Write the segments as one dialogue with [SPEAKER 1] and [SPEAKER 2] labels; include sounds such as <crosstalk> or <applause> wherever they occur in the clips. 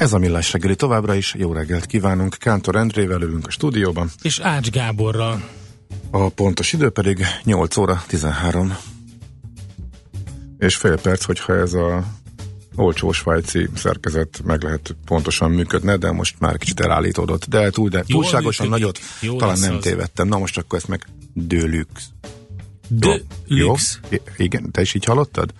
[SPEAKER 1] Ez a Millás reggeli továbbra is. Jó reggelt kívánunk. Kántor Endrével ülünk a stúdióban.
[SPEAKER 2] És Ács Gáborral.
[SPEAKER 1] A pontos idő pedig 8 óra 13. És fél perc, hogyha ez a olcsó svájci szerkezet meg lehet pontosan működne, de most már kicsit elállítódott. De túl, de túlságosan működik. nagyot Jó talán nem az. tévedtem. Na most akkor ezt meg Dölux.
[SPEAKER 2] Dölux.
[SPEAKER 1] Igen, te is így hallottad?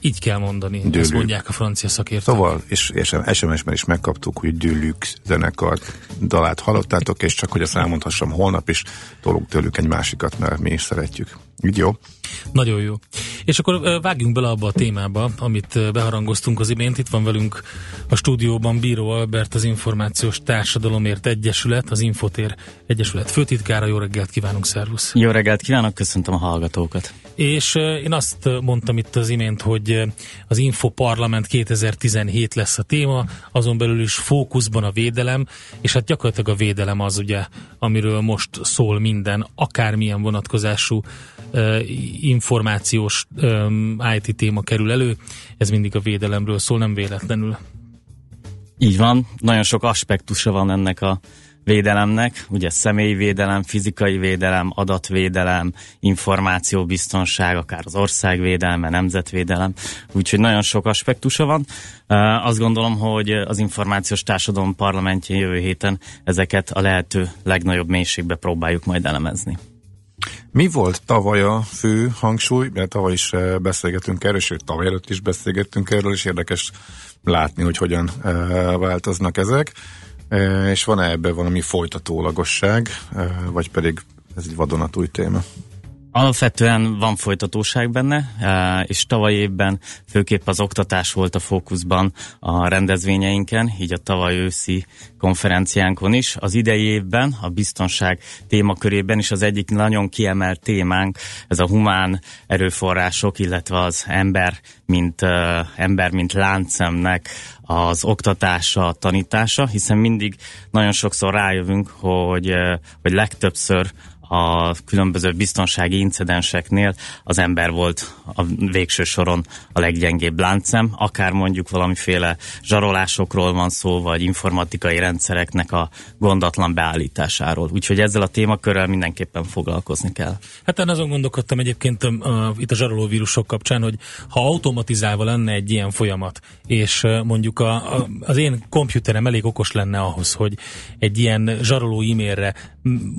[SPEAKER 2] Így kell mondani, Dülük. ezt mondják a francia szakértők.
[SPEAKER 1] Szóval, és, és SMS-ben is megkaptuk, hogy Dülük zenekar dalát hallottátok, és csak hogy azt elmondhassam, holnap is tolunk tőlük egy másikat, mert mi is szeretjük. Így jó?
[SPEAKER 2] Nagyon jó. És akkor vágjunk bele abba a témába, amit beharangoztunk az imént. Itt van velünk a stúdióban Bíró Albert, az Információs Társadalomért Egyesület, az Infotér Egyesület főtitkára. Jó reggelt kívánunk, szervusz!
[SPEAKER 3] Jó reggelt kívánok, köszöntöm a hallgatókat!
[SPEAKER 2] És én azt mondtam itt az imént, hogy az Info Parlament 2017 lesz a téma, azon belül is fókuszban a védelem, és hát gyakorlatilag a védelem az ugye, amiről most szól minden, akármilyen vonatkozású információs IT téma kerül elő, ez mindig a védelemről szól, nem véletlenül.
[SPEAKER 3] Így van, nagyon sok aspektusa van ennek a védelemnek, ugye személyvédelem, fizikai védelem, adatvédelem, információbiztonság, akár az országvédelme, nemzetvédelem, úgyhogy nagyon sok aspektusa van. Azt gondolom, hogy az információs társadalom parlamentjén jövő héten ezeket a lehető legnagyobb mélységbe próbáljuk majd elemezni.
[SPEAKER 1] Mi volt tavaly a fő hangsúly? Mert tavaly is eh, beszélgetünk erről, sőt tavaly előtt is beszélgettünk erről, és érdekes látni, hogy hogyan eh, változnak ezek. Eh, és van-e ebben valami folytatólagosság, vagy pedig ez egy vadonatúj téma?
[SPEAKER 3] Alapvetően van folytatóság benne, e, és tavaly évben főképp az oktatás volt a fókuszban a rendezvényeinken, így a tavaly őszi konferenciánkon is. Az idei évben a biztonság témakörében is az egyik nagyon kiemelt témánk, ez a humán erőforrások, illetve az ember, mint, uh, ember, mint láncemnek az oktatása, tanítása, hiszen mindig nagyon sokszor rájövünk, hogy, uh, hogy legtöbbször a különböző biztonsági incidenseknél az ember volt a végső soron a leggyengébb láncem, akár mondjuk valamiféle zsarolásokról van szó, vagy informatikai rendszereknek a gondatlan beállításáról. Úgyhogy ezzel a témakörrel mindenképpen foglalkozni kell.
[SPEAKER 2] Hát én azon gondolkodtam egyébként a, itt a zsarolóvírusok kapcsán, hogy ha automatizálva lenne egy ilyen folyamat, és mondjuk a, a, az én komputerem elég okos lenne ahhoz, hogy egy ilyen zsaroló e-mailre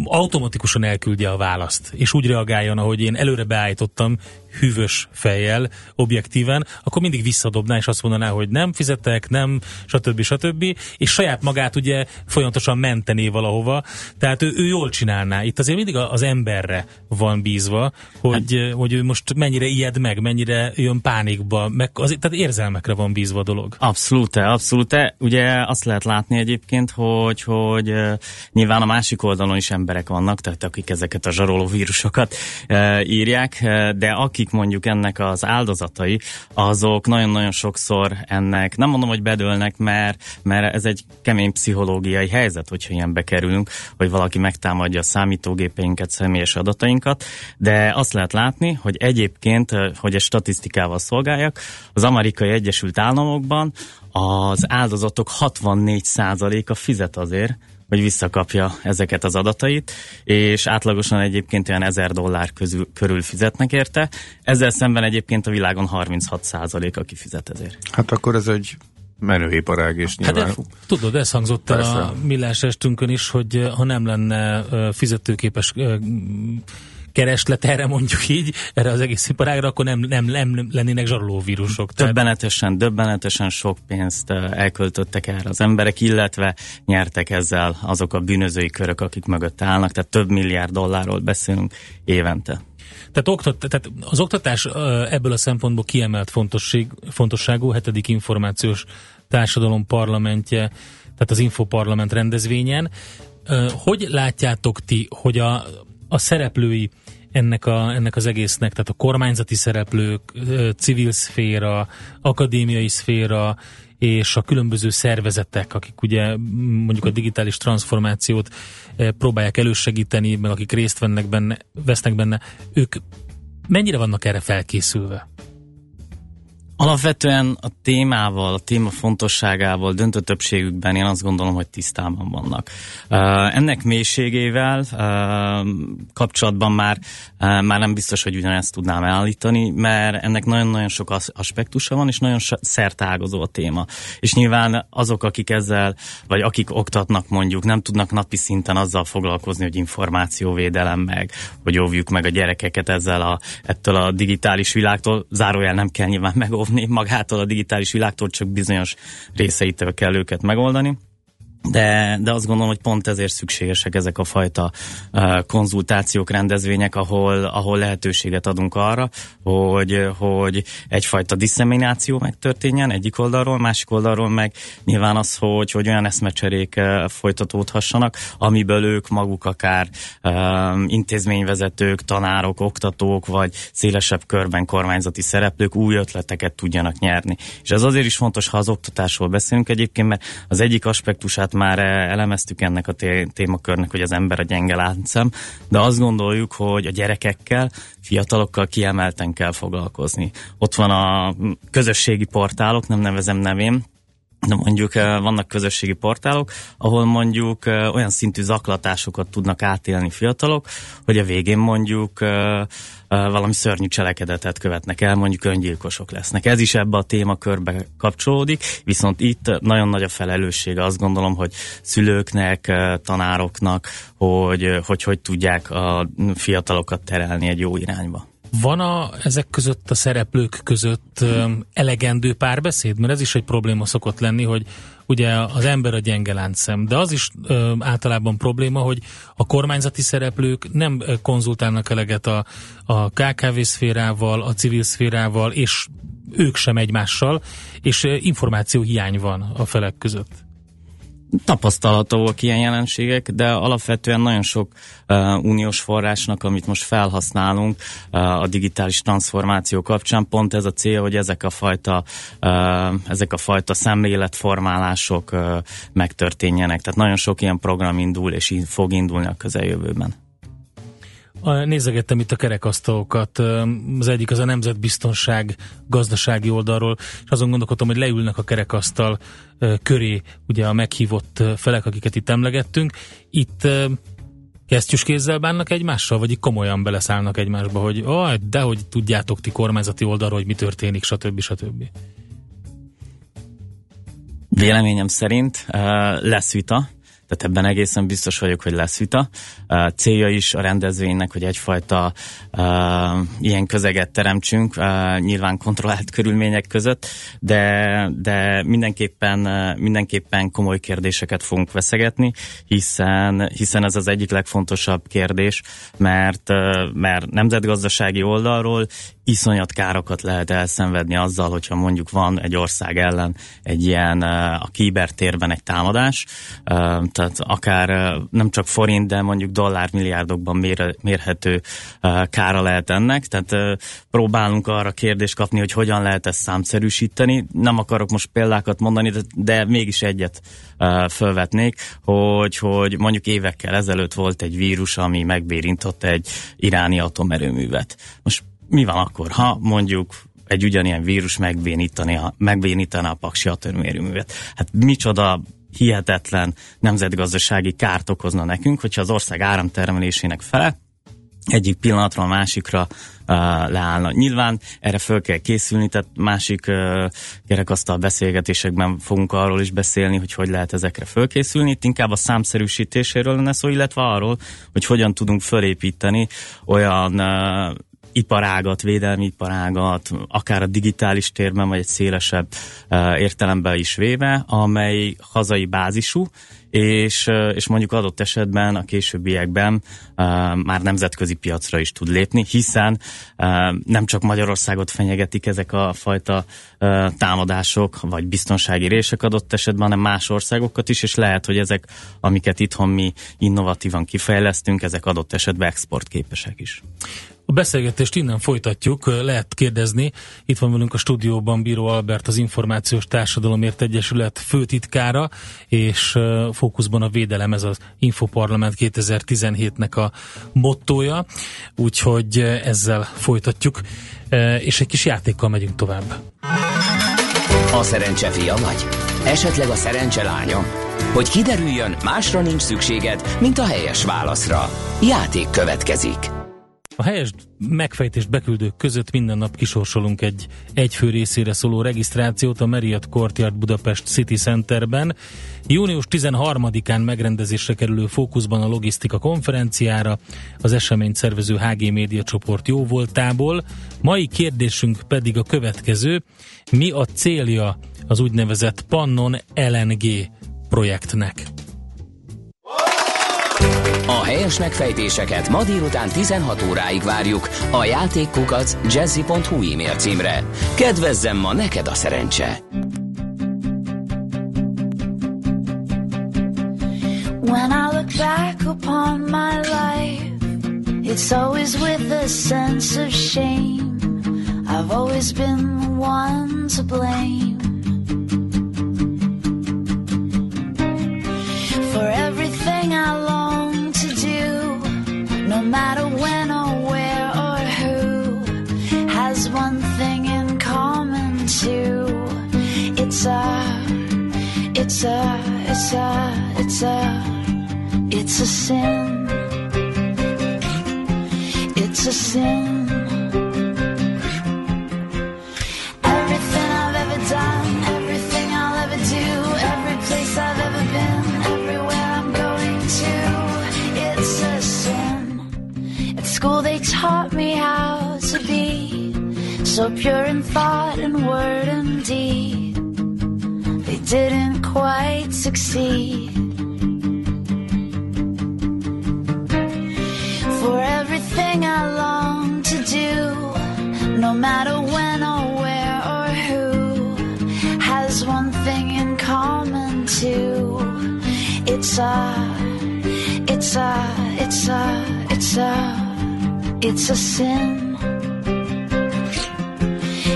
[SPEAKER 2] automatikusan el elküldje a választ, és úgy reagáljon, ahogy én előre beállítottam, hűvös fejjel, objektíven, akkor mindig visszadobná, és azt mondaná, hogy nem fizetek, nem, stb. stb. És saját magát ugye folyamatosan mentené valahova, tehát ő, ő jól csinálná. Itt azért mindig az emberre van bízva, hogy, hát, hogy ő most mennyire ijed meg, mennyire jön pánikba, meg az, tehát érzelmekre van bízva a dolog.
[SPEAKER 3] Abszolút, abszolút. Ugye azt lehet látni egyébként, hogy, hogy nyilván a másik oldalon is emberek vannak, tehát akik ezeket a zsaroló vírusokat írják, de akik akik mondjuk ennek az áldozatai, azok nagyon-nagyon sokszor ennek, nem mondom, hogy bedőlnek, mert, mert ez egy kemény pszichológiai helyzet, hogyha ilyen bekerülünk, hogy valaki megtámadja a számítógépeinket, személyes adatainkat, de azt lehet látni, hogy egyébként, hogy egy statisztikával szolgáljak, az amerikai Egyesült Államokban az áldozatok 64%-a fizet azért, hogy visszakapja ezeket az adatait, és átlagosan egyébként olyan 1000 dollár közül, körül fizetnek érte. Ezzel szemben egyébként a világon 36 százalék, aki fizet ezért.
[SPEAKER 1] Hát akkor ez egy menőiparág, és hát nyilván... Hát
[SPEAKER 2] tudod, ez hangzott el a millás estünkön is, hogy ha nem lenne fizetőképes kereslet erre mondjuk így, erre az egész iparágra, akkor nem, nem, nem lennének zsarolóvírusok.
[SPEAKER 3] Döbbenetesen, döbbenetesen sok pénzt elköltöttek erre az emberek, illetve nyertek ezzel azok a bűnözői körök, akik mögött állnak, tehát több milliárd dollárról beszélünk évente.
[SPEAKER 2] Tehát, oktat, tehát az oktatás ebből a szempontból kiemelt fontosságú, hetedik információs társadalom parlamentje, tehát az Infoparlament rendezvényen hogy látjátok ti, hogy a, a szereplői ennek, a, ennek az egésznek, tehát a kormányzati szereplők, civil szféra, akadémiai szféra, és a különböző szervezetek, akik ugye mondjuk a digitális transformációt próbálják elősegíteni, meg akik részt vennek benne, vesznek benne, ők mennyire vannak erre felkészülve?
[SPEAKER 3] Alapvetően a témával, a téma fontosságával döntő többségükben én azt gondolom, hogy tisztában vannak. Ennek mélységével kapcsolatban már, már nem biztos, hogy ugyanezt tudnám állítani, mert ennek nagyon-nagyon sok aspektusa van, és nagyon szertágozó a téma. És nyilván azok, akik ezzel, vagy akik oktatnak mondjuk, nem tudnak napi szinten azzal foglalkozni, hogy információvédelem meg, hogy óvjuk meg a gyerekeket ezzel a, ettől a digitális világtól, zárójel nem kell nyilván <laughs> megóvni, óvni magától a digitális világtól, csak bizonyos részeitől kell őket megoldani de, de azt gondolom, hogy pont ezért szükségesek ezek a fajta uh, konzultációk, rendezvények, ahol, ahol lehetőséget adunk arra, hogy, hogy egyfajta disszemináció megtörténjen egyik oldalról, másik oldalról meg nyilván az, hogy, hogy olyan eszmecserék uh, folytatódhassanak, amiből ők maguk akár uh, intézményvezetők, tanárok, oktatók, vagy szélesebb körben kormányzati szereplők új ötleteket tudjanak nyerni. És ez azért is fontos, ha az oktatásról beszélünk egyébként, mert az egyik aspektusát már elemeztük ennek a témakörnek, hogy az ember a gyenge láncem, de azt gondoljuk, hogy a gyerekekkel, fiatalokkal kiemelten kell foglalkozni. Ott van a közösségi portálok, nem nevezem nevén, de mondjuk eh, vannak közösségi portálok, ahol mondjuk eh, olyan szintű zaklatásokat tudnak átélni fiatalok, hogy a végén mondjuk eh, valami szörnyű cselekedetet követnek el, mondjuk öngyilkosok lesznek. Ez is ebbe a témakörbe kapcsolódik, viszont itt nagyon nagy a felelőssége, azt gondolom, hogy szülőknek, tanároknak, hogy hogy, hogy tudják a fiatalokat terelni egy jó irányba.
[SPEAKER 2] Van a, ezek között a szereplők között elegendő párbeszéd? Mert ez is egy probléma szokott lenni, hogy ugye az ember a gyenge láncszem, de az is um, általában probléma, hogy a kormányzati szereplők nem konzultálnak eleget a, a KKV szférával, a civil szférával, és ők sem egymással, és információ hiány van a felek között
[SPEAKER 3] tapasztalhatóak ilyen jelenségek, de alapvetően nagyon sok uh, uniós forrásnak, amit most felhasználunk uh, a digitális transformáció kapcsán, pont ez a cél, hogy ezek a fajta, uh, ezek a fajta szemléletformálások uh, megtörténjenek. Tehát nagyon sok ilyen program indul, és fog indulni a közeljövőben.
[SPEAKER 2] Nézegettem itt a kerekasztalokat, az egyik az a nemzetbiztonság gazdasági oldalról, és azon gondolkodtam, hogy leülnek a kerekasztal köré ugye a meghívott felek, akiket itt emlegettünk. Itt kesztyűs kézzel bánnak egymással, vagy komolyan beleszállnak egymásba, hogy oh, de hogy tudjátok ti kormányzati oldalról, hogy mi történik, stb. stb.
[SPEAKER 3] Véleményem szerint lesz vita, tehát ebben egészen biztos vagyok, hogy lesz vita. Uh, célja is a rendezvénynek, hogy egyfajta uh, ilyen közeget teremtsünk, uh, nyilván kontrollált körülmények között, de, de mindenképpen, mindenképpen komoly kérdéseket fogunk veszegetni, hiszen, hiszen ez az egyik legfontosabb kérdés, mert, mert nemzetgazdasági oldalról iszonyat károkat lehet elszenvedni azzal, hogyha mondjuk van egy ország ellen egy ilyen a kibertérben egy támadás, tehát akár nem csak forint, de mondjuk dollármilliárdokban mér, mérhető kára lehet ennek, tehát próbálunk arra kérdést kapni, hogy hogyan lehet ezt számszerűsíteni. Nem akarok most példákat mondani, de, de mégis egyet fölvetnék, hogy, hogy mondjuk évekkel ezelőtt volt egy vírus, ami megbérintott egy iráni atomerőművet. Most mi van akkor, ha mondjuk egy ugyanilyen vírus megbénítaná, megbénítaná a paksi atomerőművet? Hát micsoda hihetetlen nemzetgazdasági kárt okozna nekünk, hogyha az ország áramtermelésének fele egyik pillanatra a másikra uh, leállna. Nyilván erre föl kell készülni, tehát másik uh, kerekasztal beszélgetésekben fogunk arról is beszélni, hogy hogy lehet ezekre fölkészülni. Itt inkább a számszerűsítéséről lenne szó, illetve arról, hogy hogyan tudunk fölépíteni olyan uh, iparágat, védelmi iparágat, akár a digitális térben, vagy egy szélesebb uh, értelemben is véve, amely hazai bázisú, és, és mondjuk adott esetben a későbbiekben uh, már nemzetközi piacra is tud lépni, hiszen uh, nem csak Magyarországot fenyegetik ezek a fajta uh, támadások, vagy biztonsági rések adott esetben, hanem más országokat is, és lehet, hogy ezek, amiket itthon mi innovatívan kifejlesztünk, ezek adott esetben exportképesek is.
[SPEAKER 2] A beszélgetést innen folytatjuk, lehet kérdezni. Itt van velünk a stúdióban Bíró Albert, az Információs Társadalomért Egyesület főtitkára, és fókuszban a védelem, ez az Infoparlament 2017-nek a mottója, úgyhogy ezzel folytatjuk, és egy kis játékkal megyünk tovább.
[SPEAKER 4] A szerencse fia vagy? Esetleg a szerencse lánya? Hogy kiderüljön, másra nincs szükséged, mint a helyes válaszra. Játék következik.
[SPEAKER 2] A helyes megfejtést beküldők között minden nap kisorsolunk egy egyfő részére szóló regisztrációt a Marriott Courtyard Budapest City Centerben. Június 13-án megrendezésre kerülő fókuszban a logisztika konferenciára, az eseményt szervező HG Média csoport jóvoltából. Mai kérdésünk pedig a következő. Mi a célja az úgynevezett Pannon LNG projektnek?
[SPEAKER 4] A helyes megfejtéseket ma délután 16 óráig várjuk a játékkukac jazzy.hu e-mail címre. Kedvezzem ma neked a szerencse! When I look back upon my life It's always with a sense of shame I've always been the one to blame It's a sin. It's a sin. Everything I've ever done, everything I'll ever do, every place I've ever been, everywhere I'm going to. It's a sin. At school they taught me how to be so pure in thought and word and deed. They didn't quite succeed. It's a, it's a, it's a, it's a it's a sin.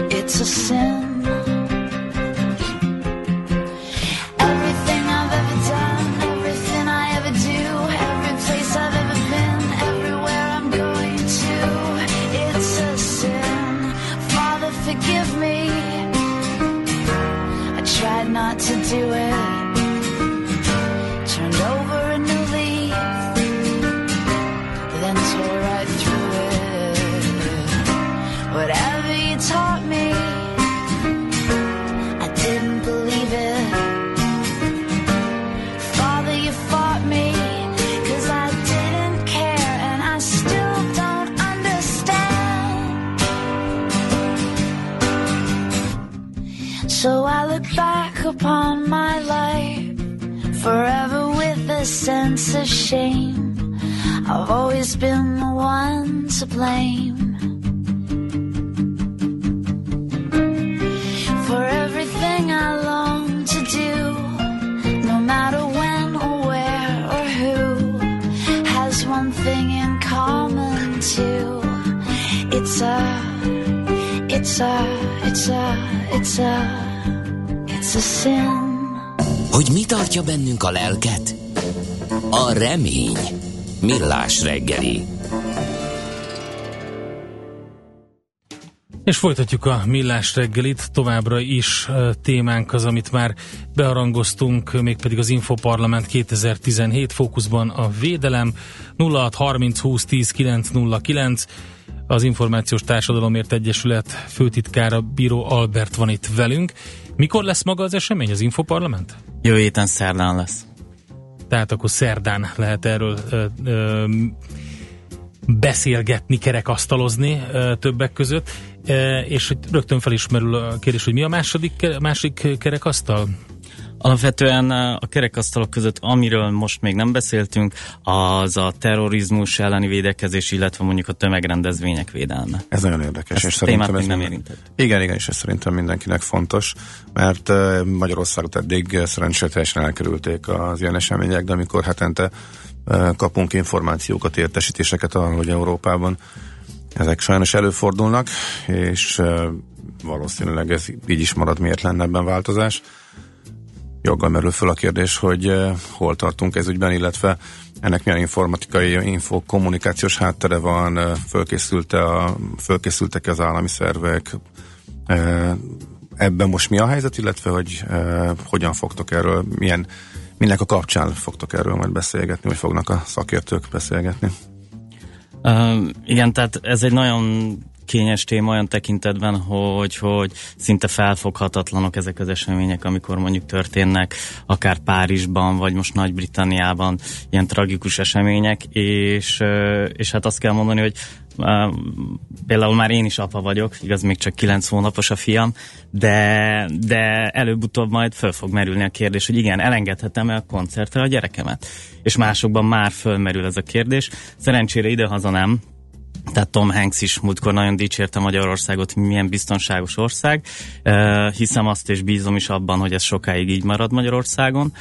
[SPEAKER 4] It's a sin. I've always been the one to blame. For everything I long to do, no matter when or where or who, has one thing in common too. It's a, it's a, it's a, it's a It's a sin. Hogy mi tartja bennünk a lelket? A remény. Millás reggeli.
[SPEAKER 2] És folytatjuk a millás reggelit, továbbra is témánk az, amit már bearangoztunk, mégpedig az Infoparlament 2017 fókuszban a védelem 0630 20 10 909 az Információs Társadalomért Egyesület főtitkára Bíró Albert van itt velünk. Mikor lesz maga az esemény, az Infoparlament?
[SPEAKER 3] Jövő héten szerdán lesz.
[SPEAKER 2] Tehát akkor szerdán lehet erről ö, ö, beszélgetni, kerekasztalozni többek között, és rögtön felismerül a kérdés, hogy mi a második, másik kerekasztal?
[SPEAKER 3] Alapvetően a kerekasztalok között, amiről most még nem beszéltünk, az a terrorizmus elleni védekezés, illetve mondjuk a tömegrendezvények védelme.
[SPEAKER 1] Ez nagyon érdekes.
[SPEAKER 3] Ezt és szerintem ez nem érintett.
[SPEAKER 1] Igen, igen, és ez szerintem mindenkinek fontos, mert Magyarországot eddig szerencsétesen elkerülték az ilyen események, de amikor hetente kapunk információkat, értesítéseket arról, hogy Európában ezek sajnos előfordulnak, és valószínűleg ez így is marad, miért lenne ebben változás joggal merül föl a kérdés, hogy uh, hol tartunk ez ügyben, illetve ennek milyen informatikai, info, kommunikációs háttere van, uh, fölkészülte a, fölkészültek az állami szervek, uh, ebben most mi a helyzet, illetve hogy hogyan fogtok erről, milyen, minek a kapcsán fogtok erről majd beszélgetni, vagy fognak a szakértők beszélgetni?
[SPEAKER 3] Uh, igen, tehát ez egy nagyon kényes téma olyan tekintetben, hogy, hogy szinte felfoghatatlanok ezek az események, amikor mondjuk történnek, akár Párizsban, vagy most Nagy-Britanniában ilyen tragikus események, és, és hát azt kell mondani, hogy például már én is apa vagyok, igaz, még csak 9 hónapos a fiam, de, de előbb-utóbb majd föl fog merülni a kérdés, hogy igen, elengedhetem-e a koncertre a gyerekemet? És másokban már fölmerül ez a kérdés. Szerencsére idehaza nem, tehát Tom Hanks is múltkor nagyon dicsérte Magyarországot, milyen biztonságos ország. Hiszem azt és bízom is abban, hogy ez sokáig így marad Magyarországon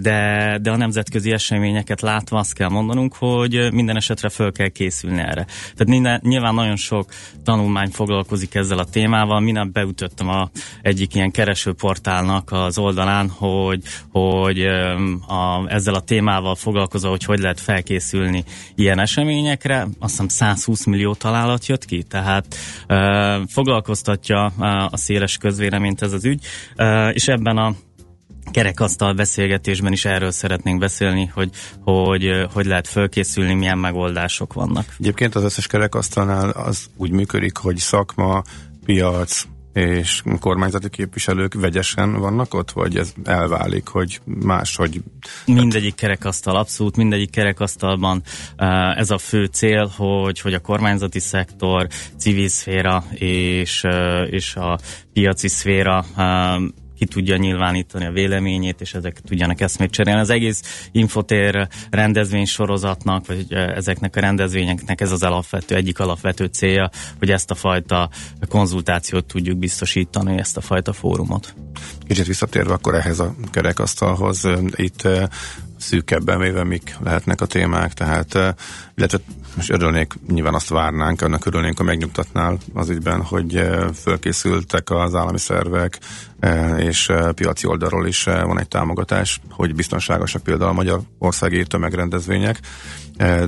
[SPEAKER 3] de, de a nemzetközi eseményeket látva azt kell mondanunk, hogy minden esetre föl kell készülni erre. Tehát nyilván nagyon sok tanulmány foglalkozik ezzel a témával. Minap beütöttem a egyik ilyen keresőportálnak az oldalán, hogy, hogy a, ezzel a témával foglalkozó, hogy hogy lehet felkészülni ilyen eseményekre. Azt hiszem 120 millió találat jött ki, tehát foglalkoztatja a széles közvéleményt ez az ügy, és ebben a kerekasztal beszélgetésben is erről szeretnénk beszélni, hogy hogy, hogy lehet fölkészülni, milyen megoldások vannak.
[SPEAKER 1] Egyébként az összes kerekasztalnál az úgy működik, hogy szakma, piac, és kormányzati képviselők vegyesen vannak ott, vagy ez elválik, hogy más, hogy...
[SPEAKER 3] Mindegyik kerekasztal, abszolút mindegyik kerekasztalban ez a fő cél, hogy, hogy a kormányzati szektor, civil szféra és, és a piaci szféra ki tudja nyilvánítani a véleményét, és ezek tudjanak eszmét cserélni. Az egész infotér rendezvény sorozatnak, vagy ezeknek a rendezvényeknek ez az alapvető, egyik alapvető célja, hogy ezt a fajta konzultációt tudjuk biztosítani, ezt a fajta fórumot.
[SPEAKER 1] Kicsit visszatérve akkor ehhez a kerekasztalhoz, itt szűkebben véve mik lehetnek a témák, tehát illetve most örülnék, nyilván azt várnánk, annak örülnénk, ha megnyugtatnál az ügyben, hogy fölkészültek az állami szervek, és piaci oldalról is van egy támogatás, hogy biztonságosak például a magyar országi tömegrendezvények,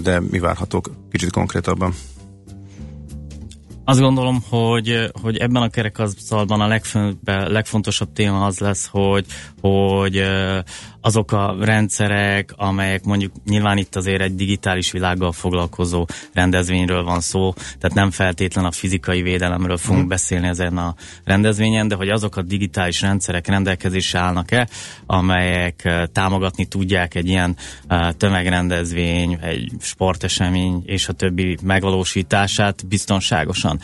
[SPEAKER 1] de mi várhatók kicsit konkrétabban?
[SPEAKER 3] Azt gondolom, hogy, hogy ebben a kerekasztalban a legfontosabb téma az lesz, hogy, hogy azok a rendszerek, amelyek mondjuk nyilván itt azért egy digitális világgal foglalkozó rendezvényről van szó, tehát nem feltétlen a fizikai védelemről fogunk hmm. beszélni ezen a rendezvényen, de hogy azok a digitális rendszerek rendelkezésre állnak-e, amelyek támogatni tudják egy ilyen tömegrendezvény, egy sportesemény és a többi megvalósítását biztonságosan.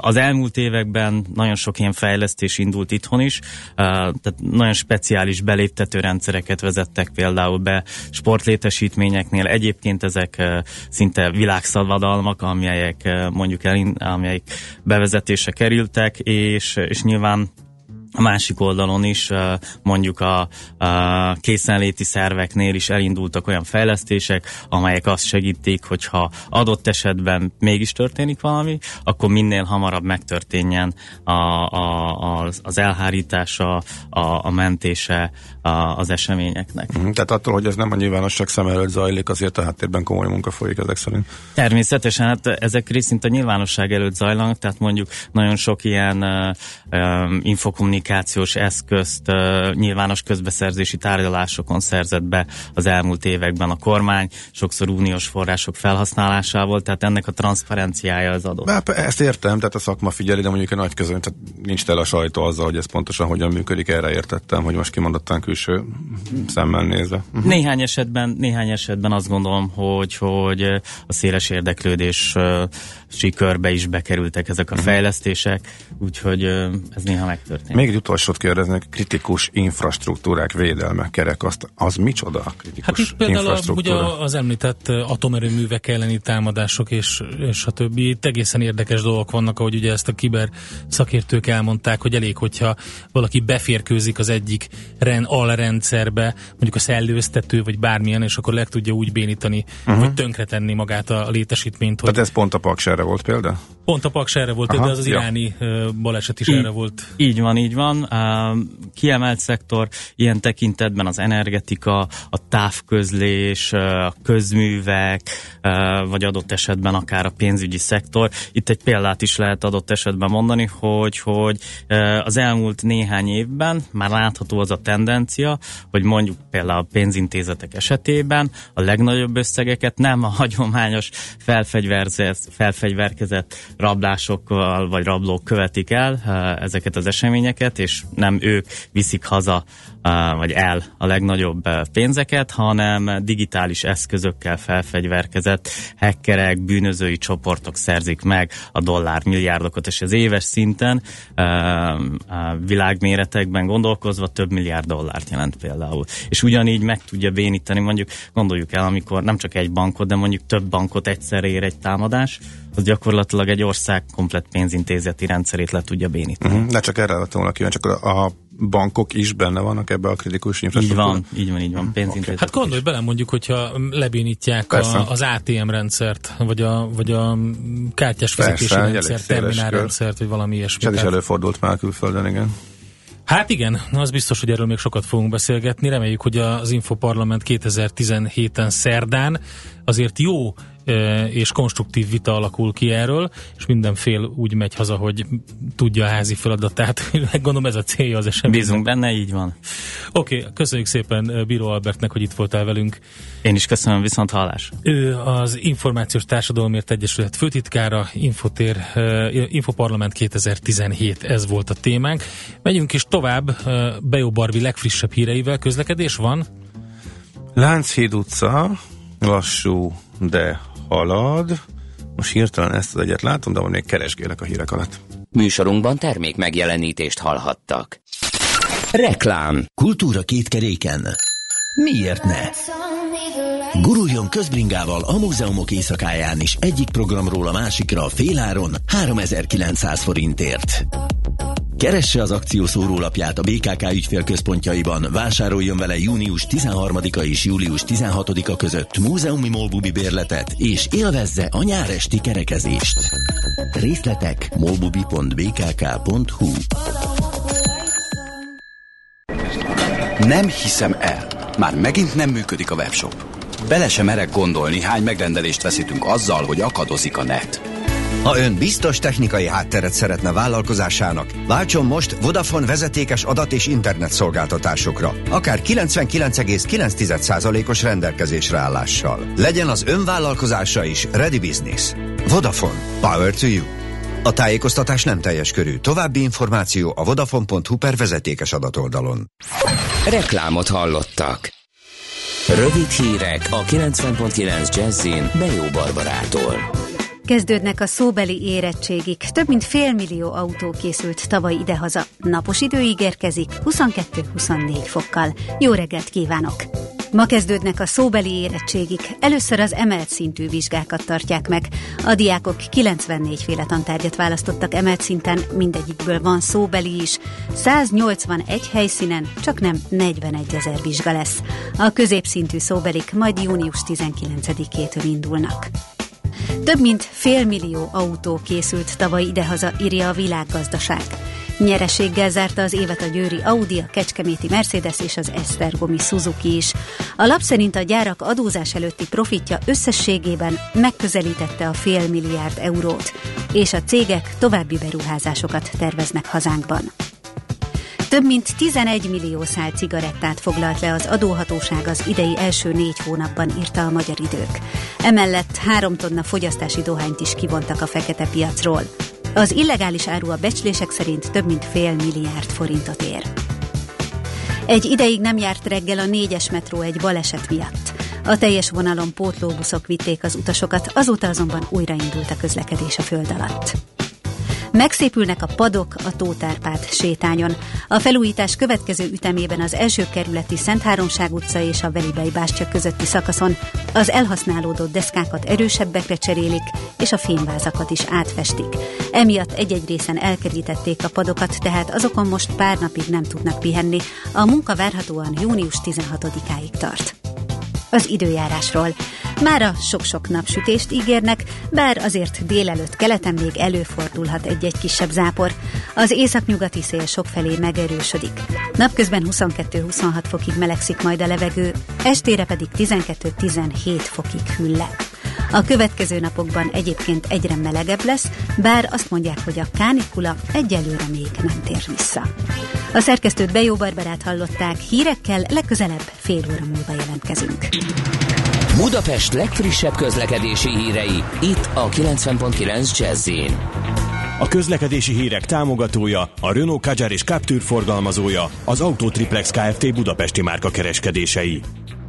[SPEAKER 3] Az elmúlt években nagyon sok ilyen fejlesztés indult itthon is, eh, tehát nagyon speciális beléptető rendszerek rendszereket vezettek például be sportlétesítményeknél. Egyébként ezek szinte világszabadalmak, amelyek mondjuk el, amelyek bevezetése kerültek, és, és nyilván a másik oldalon is mondjuk a, a készenléti szerveknél is elindultak olyan fejlesztések, amelyek azt segítik, hogyha adott esetben mégis történik valami, akkor minél hamarabb megtörténjen a, a, az, elhárítása, a, a mentése a, az eseményeknek.
[SPEAKER 1] Mm, tehát attól, hogy ez nem a nyilvánosság szem előtt zajlik, azért a háttérben komoly munka folyik ezek szerint.
[SPEAKER 3] Természetesen, hát ezek részint a nyilvánosság előtt zajlanak, tehát mondjuk nagyon sok ilyen uh, infokommunikáció kommunikációs eszközt nyilvános közbeszerzési tárgyalásokon szerzett be az elmúlt években a kormány, sokszor uniós források felhasználásával, tehát ennek a transzparenciája az adott.
[SPEAKER 1] Bár ezt értem, tehát a szakma figyeli, de mondjuk a nagy közön, tehát nincs tele a sajtó azzal, hogy ez pontosan hogyan működik, erre értettem, hogy most kimondottan külső szemmel nézve.
[SPEAKER 3] Uh-huh. Néhány esetben, néhány esetben azt gondolom, hogy, hogy a széles érdeklődés sikörbe is bekerültek ezek a uh-huh. fejlesztések, úgyhogy ez néha megtörtént.
[SPEAKER 1] Még egy utolsót kérdeznek, kritikus infrastruktúrák védelme, kerek, azt, az micsoda kritikus
[SPEAKER 2] Hát itt például ugye az említett atomerőművek elleni támadások és, és a többi. Itt egészen érdekes dolgok vannak, ahogy ugye ezt a kiber szakértők elmondták, hogy elég, hogyha valaki beférkőzik az egyik ren, alrendszerbe, mondjuk a szellőztető, vagy bármilyen, és akkor leg tudja úgy bénítani, uh-huh. vagy tönkretenni magát a létesítményt.
[SPEAKER 1] Hogy... Tehát ez pont a Paks erre volt példa?
[SPEAKER 2] Pont a Paks erre volt, Aha, de az az ja. iráni baleset is így, erre volt.
[SPEAKER 3] Így van, így van. Kiemelt szektor ilyen tekintetben az energetika, a távközlés, a közművek, vagy adott esetben akár a pénzügyi szektor. Itt egy példát is lehet adott esetben mondani, hogy, hogy az elmúlt néhány évben már látható az a tendencia, hogy mondjuk például a pénzintézetek esetében a legnagyobb összegeket nem a hagyományos felfegyverkezett rablásokkal vagy rablók követik el ezeket az eseményeket, és nem ők viszik haza vagy el a legnagyobb pénzeket, hanem digitális eszközökkel felfegyverkezett hackerek, bűnözői csoportok szerzik meg a dollár milliárdokat, és az éves szinten világméretekben gondolkozva több milliárd dollárt jelent például. És ugyanígy meg tudja bénítani, mondjuk gondoljuk el, amikor nem csak egy bankot, de mondjuk több bankot egyszerre ér egy támadás, az gyakorlatilag egy ország komplet pénzintézeti rendszerét le tudja bénítani. Uh-huh.
[SPEAKER 1] De csak erre lettem volna kíváncsi, csak a bankok is benne vannak ebbe a kritikus infrastruktúra?
[SPEAKER 3] Így van, így van, így van. Pénzintézet. Okay.
[SPEAKER 2] Hát gondolj bele mondjuk, hogyha lebénítják a, az ATM rendszert, vagy a, vagy a kártyás fizetési Persze, rendszert, terminálrendszert, vagy valami ilyesmi.
[SPEAKER 1] Ez is előfordult már külföldön, igen.
[SPEAKER 2] Hát igen, az biztos, hogy erről még sokat fogunk beszélgetni. Reméljük, hogy az Infoparlament 2017-en szerdán azért jó és konstruktív vita alakul ki erről, és mindenfél úgy megy haza, hogy tudja a házi feladatát. <laughs> Gondolom ez a célja az esemény.
[SPEAKER 3] Bízunk benne, így van.
[SPEAKER 2] Oké, okay, köszönjük szépen Bíró Albertnek, hogy itt voltál velünk.
[SPEAKER 3] Én is köszönöm, viszont hallás.
[SPEAKER 2] Ő az Információs Társadalomért Egyesület főtitkára, Infotér, Infoparlament 2017, ez volt a témánk. Megyünk is tovább, Bejó Barbi legfrissebb híreivel, közlekedés van?
[SPEAKER 1] Lánchíd utca, lassú, de halad. Most hirtelen ezt az egyet látom, de van még keresgélek a hírek alatt.
[SPEAKER 5] Műsorunkban termék megjelenítést hallhattak. Reklám.
[SPEAKER 6] Kultúra két keréken. Miért ne? Guruljon közbringával a múzeumok éjszakáján is egyik programról a másikra féláron 3900 forintért. Keresse az akció szórólapját a BKK ügyfélközpontjaiban, vásároljon vele június 13-a és július 16-a között múzeumi molbubi bérletet, és élvezze a nyáresti kerekezést. Részletek molbubi.bkk.hu
[SPEAKER 7] Nem hiszem el. Már megint nem működik a webshop. Bele sem merek gondolni, hány megrendelést veszítünk azzal, hogy akadozik a net.
[SPEAKER 8] Ha ön biztos technikai hátteret szeretne vállalkozásának, váltson most Vodafone vezetékes adat és internet szolgáltatásokra, akár 99,9%-os rendelkezésre állással. Legyen az ön vállalkozása is Ready Business. Vodafone. Power to you. A tájékoztatás nem teljes körű. További információ a vodafone.hu per vezetékes adatoldalon.
[SPEAKER 5] Reklámot hallottak. Rövid hírek a 90.9 Jazzin Bejó Barbarától.
[SPEAKER 9] Kezdődnek a szóbeli érettségik. Több mint fél millió autó készült tavaly idehaza. Napos idő ígérkezik 22-24 fokkal. Jó reggelt kívánok! Ma kezdődnek a szóbeli érettségik. Először az emelt szintű vizsgákat tartják meg. A diákok 94 féle tantárgyat választottak emelt szinten, mindegyikből van szóbeli is. 181 helyszínen csak nem 41 ezer vizsga lesz. A középszintű szóbelik majd június 19-től indulnak. Több mint félmillió autó készült tavaly idehaza, írja a világgazdaság. Nyereséggel zárta az évet a győri Audi, a kecskeméti Mercedes és az Esztergomi Suzuki is. A lap szerint a gyárak adózás előtti profitja összességében megközelítette a fél milliárd eurót, és a cégek további beruházásokat terveznek hazánkban. Több mint 11 millió szál cigarettát foglalt le az adóhatóság az idei első négy hónapban, írta a Magyar Idők. Emellett három tonna fogyasztási dohányt is kivontak a fekete piacról. Az illegális áru a becslések szerint több mint fél milliárd forintot ér. Egy ideig nem járt reggel a négyes metró egy baleset miatt. A teljes vonalon pótlóbuszok vitték az utasokat, azóta azonban újraindult a közlekedés a föld alatt. Megszépülnek a padok a Tótárpát sétányon. A felújítás következő ütemében az első kerületi Szent Háromság utca és a Velibei bástya közötti szakaszon az elhasználódott deszkákat erősebbekre cserélik, és a fémvázakat is átfestik. Emiatt egy-egy részen elkerítették a padokat, tehát azokon most pár napig nem tudnak pihenni. A munka várhatóan június 16-áig tart az időjárásról. Mára sok-sok napsütést ígérnek, bár azért délelőtt keleten még előfordulhat egy-egy kisebb zápor. Az északnyugati szél sokfelé megerősödik. Napközben 22-26 fokig melegszik majd a levegő, estére pedig 12-17 fokig hűl. A következő napokban egyébként egyre melegebb lesz, bár azt mondják, hogy a kánikula egyelőre még nem tér vissza. A szerkesztőt Bejó Barbarát hallották, hírekkel legközelebb fél óra múlva jelentkezünk.
[SPEAKER 10] Budapest legfrissebb közlekedési hírei, itt a 90.9 jazz
[SPEAKER 11] a közlekedési hírek támogatója, a Renault Kadjar és Captur forgalmazója, az Autotriplex Kft. Budapesti márka kereskedései.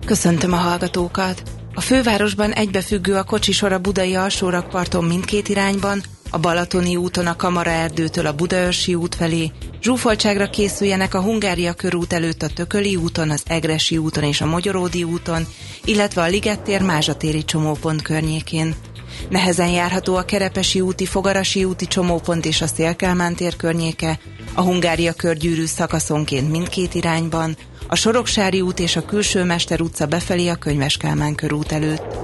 [SPEAKER 12] Köszöntöm a hallgatókat! A fővárosban egybefüggő a kocsisor a budai alsórakparton mindkét irányban, a Balatoni úton a Kamara erdőtől a Budaörsi út felé, zsúfoltságra készüljenek a Hungária körút előtt a Tököli úton, az Egresi úton és a Magyaródi úton, illetve a Ligettér Mázsatéri csomópont környékén. Nehezen járható a Kerepesi úti, Fogarasi úti csomópont és a Szélkálmán tér környéke, a Hungária körgyűrű szakaszonként mindkét irányban, a Soroksári út és a Külső Mester utca befelé a Könyves Kálmán körút előtt.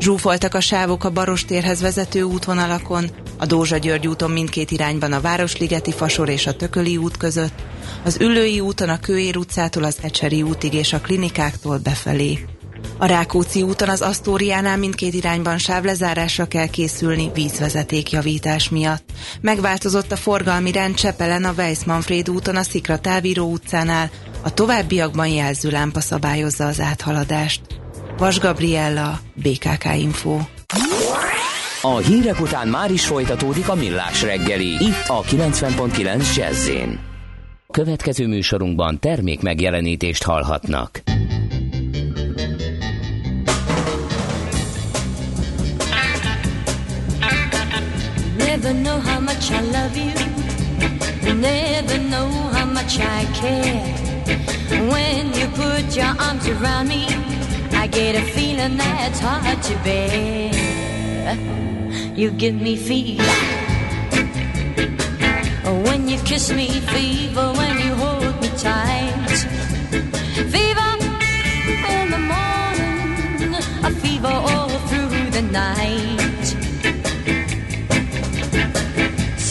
[SPEAKER 12] Zsúfoltak a sávok a Barostérhez vezető útvonalakon, a Dózsa György úton mindkét irányban a Városligeti Fasor és a Tököli út között, az Üllői úton a Kőér utcától az Ecseri útig és a klinikáktól befelé. A Rákóczi úton az Asztóriánál mindkét irányban sávlezárásra kell készülni vízvezeték javítás miatt. Megváltozott a forgalmi rend Csepelen a Weiss-Manfred úton a Szikra Távíró utcánál, a továbbiakban jelzőlámpa szabályozza az áthaladást. Vas Gabriella, BKK Info.
[SPEAKER 10] A hírek után már is folytatódik a millás reggeli, itt a 90.9 jazz Következő műsorunkban termék megjelenítést hallhatnak. Never know how much I love you Never know how much I care When you put your arms around me, I get a feeling that's hard to bear. You give me fever when you kiss me, fever when you hold me tight. Fever in the morning, a fever all through the night.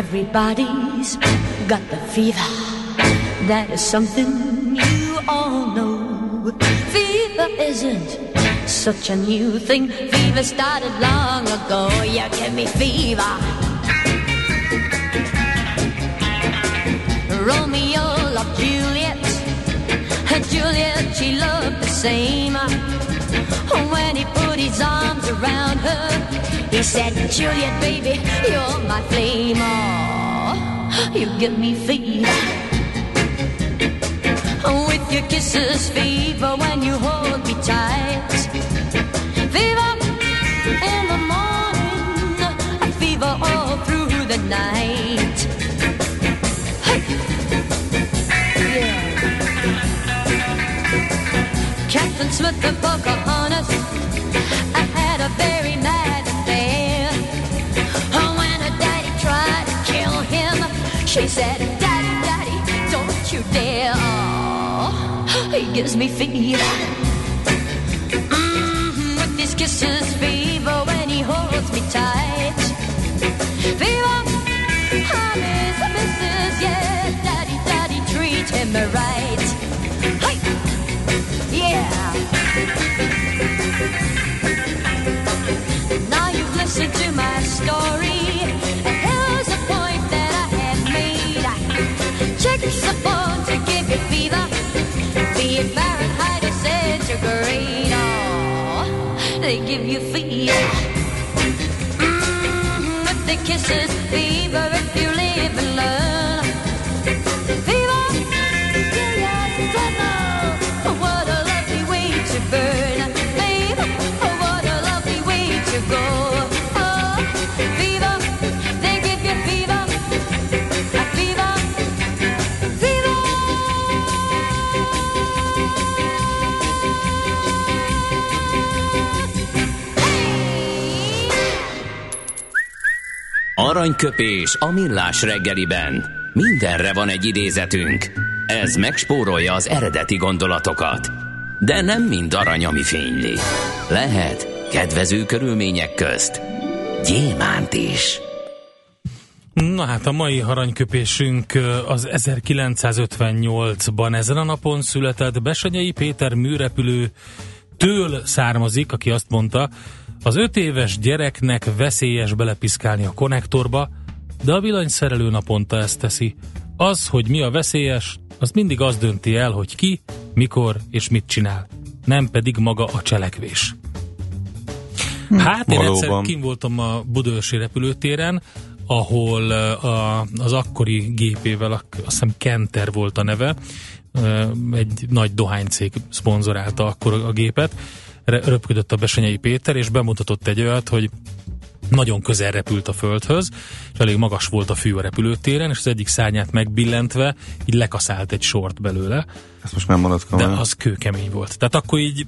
[SPEAKER 10] Everybody's got the fever. That is something you all know. Fever isn't such a new thing. Fever started long ago. You give me fever. Romeo loved Juliet, Juliet she loved the same. When he put his arms around her, he said, Juliet, baby, you're my flame. Oh, you give me fever with your kisses, fever when you hold me tight. Fever in the morning, a fever all through the night. Hey. Yeah. Captain Smith and Pocahontas, She said, Daddy, Daddy, don't you dare. <gasps> He gives me fever. Mm -hmm, with his kisses, fever when he holds me tight. Fever, I'm his missus, yeah. Daddy, Daddy, treat him right. To give you fever, be it Fahrenheit centigrade. Oh, they give you fever. With mm-hmm, the kisses,
[SPEAKER 5] Aranyköpés a millás reggeliben. Mindenre van egy idézetünk. Ez megspórolja az eredeti gondolatokat. De nem mind arany, ami fényli. Lehet kedvező körülmények közt gyémánt is.
[SPEAKER 2] Na hát a mai aranyköpésünk az 1958-ban ezen a napon született Besenyei Péter műrepülő től származik, aki azt mondta, az öt éves gyereknek veszélyes belepiszkálni a konnektorba, de a villanyszerelő naponta ezt teszi. Az, hogy mi a veszélyes, az mindig az dönti el, hogy ki, mikor és mit csinál. Nem pedig maga a cselekvés. Hát én
[SPEAKER 1] valóban.
[SPEAKER 2] egyszer kim voltam a Budaörsi repülőtéren, ahol a, az akkori gépével, azt hiszem Kenter volt a neve, egy nagy dohánycég szponzorálta akkor a gépet, röpködött a Besenyei Péter, és bemutatott egy olyat, hogy nagyon közel repült a földhöz, és elég magas volt a fű a repülőtéren, és az egyik szárnyát megbillentve, így lekaszált egy sort belőle,
[SPEAKER 1] Ezt most nem
[SPEAKER 2] de
[SPEAKER 1] komolyan.
[SPEAKER 2] az kőkemény volt. Tehát akkor így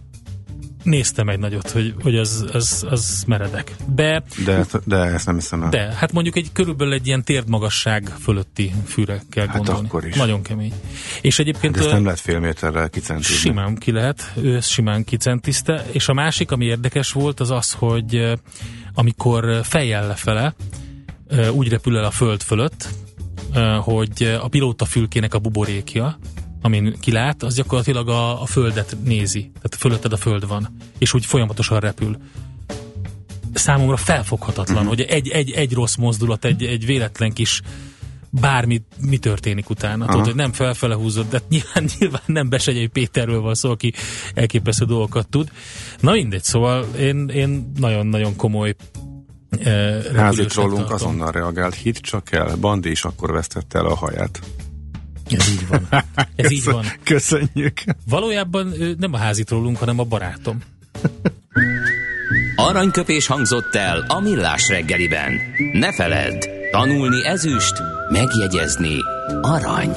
[SPEAKER 2] néztem egy nagyot, hogy, hogy az, az, az meredek. De,
[SPEAKER 1] De, de ezt nem hiszem el.
[SPEAKER 2] de, hát mondjuk egy körülbelül egy ilyen térdmagasság fölötti fűre kell
[SPEAKER 1] Hát
[SPEAKER 2] gondolni.
[SPEAKER 1] akkor is.
[SPEAKER 2] Nagyon kemény. És egyébként
[SPEAKER 1] De ezt nem lehet fél méterrel kicentizni.
[SPEAKER 2] simán ki lehet, ő simán kicentiszte, és a másik, ami érdekes volt, az az, hogy amikor fejjel lefele, úgy repül el a föld fölött, hogy a pilóta fülkének a buborékja, amin kilát, az gyakorlatilag a, a földet nézi. Tehát fölötted a föld van, és úgy folyamatosan repül. Számomra felfoghatatlan,
[SPEAKER 1] Mhm.
[SPEAKER 2] hogy egy, egy, egy rossz mozdulat, egy, egy véletlen kis bármi mi történik utána. Tudod, hogy nem felfele húzod, de nyilván, <laughs> nyilván nem Besegyei Péterről van szó, aki elképesztő dolgokat tud. Na mindegy, szóval én, én nagyon-nagyon komoly eh,
[SPEAKER 1] Házi trollunk azonnal reagált, hit csak el, Bandi is akkor vesztette el a haját.
[SPEAKER 2] Ez így van. <laughs> Ez így van.
[SPEAKER 1] Köszönjük.
[SPEAKER 2] Valójában nem a házi trollunk, hanem a barátom. <laughs>
[SPEAKER 5] Aranyköpés hangzott el a millás reggeliben. Ne feledd, tanulni ezüst, megjegyezni arany.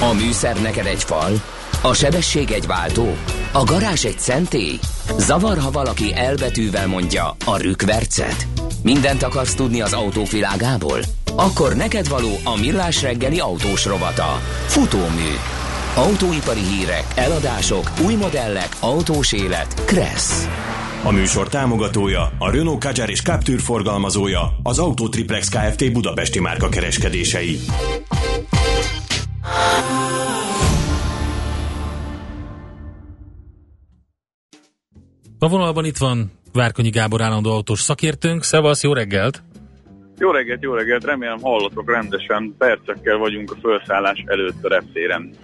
[SPEAKER 5] A műszer neked egy fal, a sebesség egy váltó, a garázs egy szentély. Zavar, ha valaki elbetűvel mondja a rükvercet. Mindent akarsz tudni az autók világából? Akkor neked való a millás reggeli autós rovata. Futómű. Autóipari hírek, eladások, új modellek, autós élet. Kressz.
[SPEAKER 11] A műsor támogatója, a Renault Kadjar és Captur forgalmazója, az Autotriplex Kft. Budapesti márka kereskedései.
[SPEAKER 2] A vonalban itt van Várkonyi Gábor állandó autós szakértőnk. Szevasz, jó reggelt!
[SPEAKER 13] Jó reggelt, jó reggelt, remélem hallatok rendesen, percekkel vagyunk a felszállás előtt a reptéren.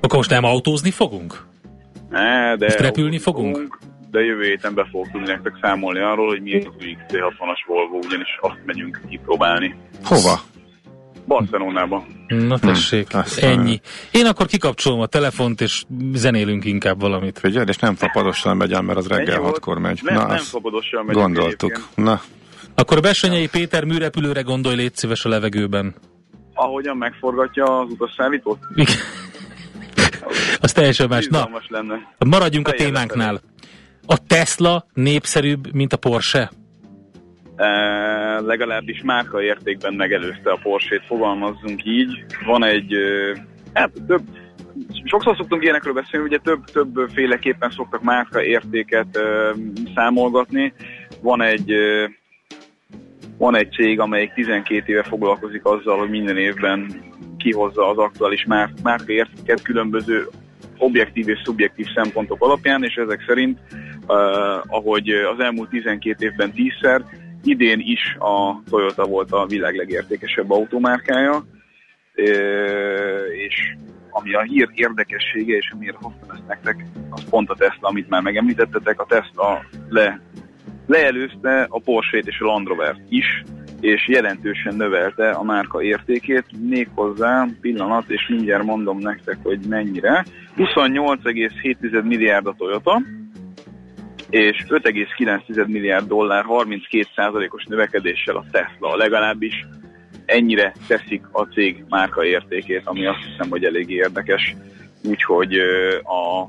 [SPEAKER 2] Akkor most nem autózni fogunk?
[SPEAKER 13] Ne, de
[SPEAKER 2] Most repülni fogunk?
[SPEAKER 13] De jövő héten be fogok tudni nektek számolni arról, hogy milyen az új XC60-as Volvo, ugyanis azt megyünk kipróbálni.
[SPEAKER 1] Hova?
[SPEAKER 13] Barcelonába.
[SPEAKER 2] Na tessék,
[SPEAKER 1] Hm, azt
[SPEAKER 2] ennyi. Én akkor kikapcsolom a telefont, és zenélünk inkább valamit.
[SPEAKER 1] Figyelj, és nem fapadosan megy el, mert az reggel hatkor megy.
[SPEAKER 13] Nem, nem
[SPEAKER 1] azt
[SPEAKER 13] fapadosan megyünk
[SPEAKER 1] Gondoltuk.
[SPEAKER 13] egyébként.
[SPEAKER 1] Na,
[SPEAKER 2] Akkor Besenyei Péter műrepülőre gondolj, légy szíves a levegőben.
[SPEAKER 13] Ahogyan megforgatja az utasszállítót,
[SPEAKER 2] Igen. <laughs> Az teljesen más. Na,
[SPEAKER 13] lenne.
[SPEAKER 2] maradjunk a
[SPEAKER 13] Fejjel
[SPEAKER 2] témánknál. A Tesla népszerűbb, mint a Porsche?
[SPEAKER 13] Uh, legalábbis márka értékben megelőzte a Porsche-t, fogalmazzunk így. Van egy, uh, hát több, sokszor szoktunk ilyenekről beszélni, ugye több, több féleképpen szoktak márka értéket uh, számolgatni. Van egy van egy cég, amelyik 12 éve foglalkozik azzal, hogy minden évben kihozza az aktuális már, értéket különböző objektív és szubjektív szempontok alapján, és ezek szerint, uh, ahogy az elmúlt 12 évben tízszer, idén is a Toyota volt a világ legértékesebb automárkája, és ami a hír érdekessége, és amiért hoztam ezt nektek, az pont a Tesla, amit már megemlítettetek, a Tesla le, leelőzte a Porsche-t és a Land Rover-t is, és jelentősen növelte a márka értékét, méghozzá pillanat, és mindjárt mondom nektek, hogy mennyire. 28,7 milliárd a Toyota, és 5,9 milliárd dollár 32%-os növekedéssel a Tesla, legalábbis ennyire teszik a cég márka értékét, ami azt hiszem, hogy elég érdekes. Úgyhogy a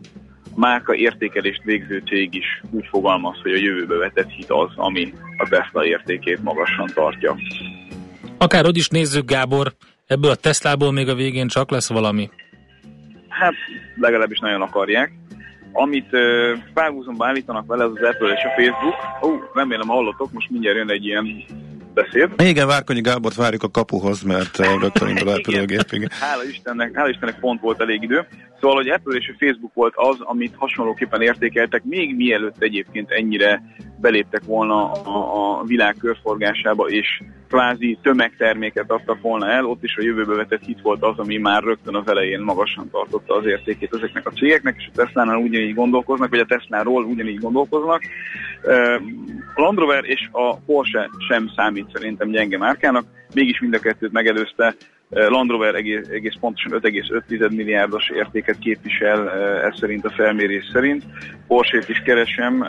[SPEAKER 13] márka értékelést végző cég is úgy fogalmaz, hogy a jövőbe vetett hit az, ami a Tesla értékét magasan tartja.
[SPEAKER 2] Akárhogy is nézzük, Gábor, ebből a Teslából még a végén csak lesz valami.
[SPEAKER 13] Hát legalábbis nagyon akarják. Amit uh, párhuzamba állítanak vele, az az Apple és a Facebook. Ó, uh, remélem hallottok, most mindjárt jön egy ilyen beszéd.
[SPEAKER 1] Igen, Várkonyi Gábort várjuk a kapuhoz, mert <laughs> rögtön indul a repülőgép. Igen.
[SPEAKER 13] Hála Istennek, hála Istennek pont volt elég idő. Szóval, hogy Apple és a Facebook volt az, amit hasonlóképpen értékeltek, még mielőtt egyébként ennyire beléptek volna a, a világ körforgásába, és kvázi tömegterméket adtak volna el, ott is a jövőbe vetett hit volt az, ami már rögtön az elején magasan tartotta az értékét ezeknek a cégeknek, és a Tesla-nál ugyanígy gondolkoznak, vagy a Tesla-ról ugyanígy gondolkoznak. A Land Rover és a Porsche sem számít szerintem gyenge márkának, mégis mind a kettőt megelőzte, Land Rover egész, egész pontosan 5,5 milliárdos értéket képvisel, ez szerint a felmérés szerint. Porsche-t is keresem,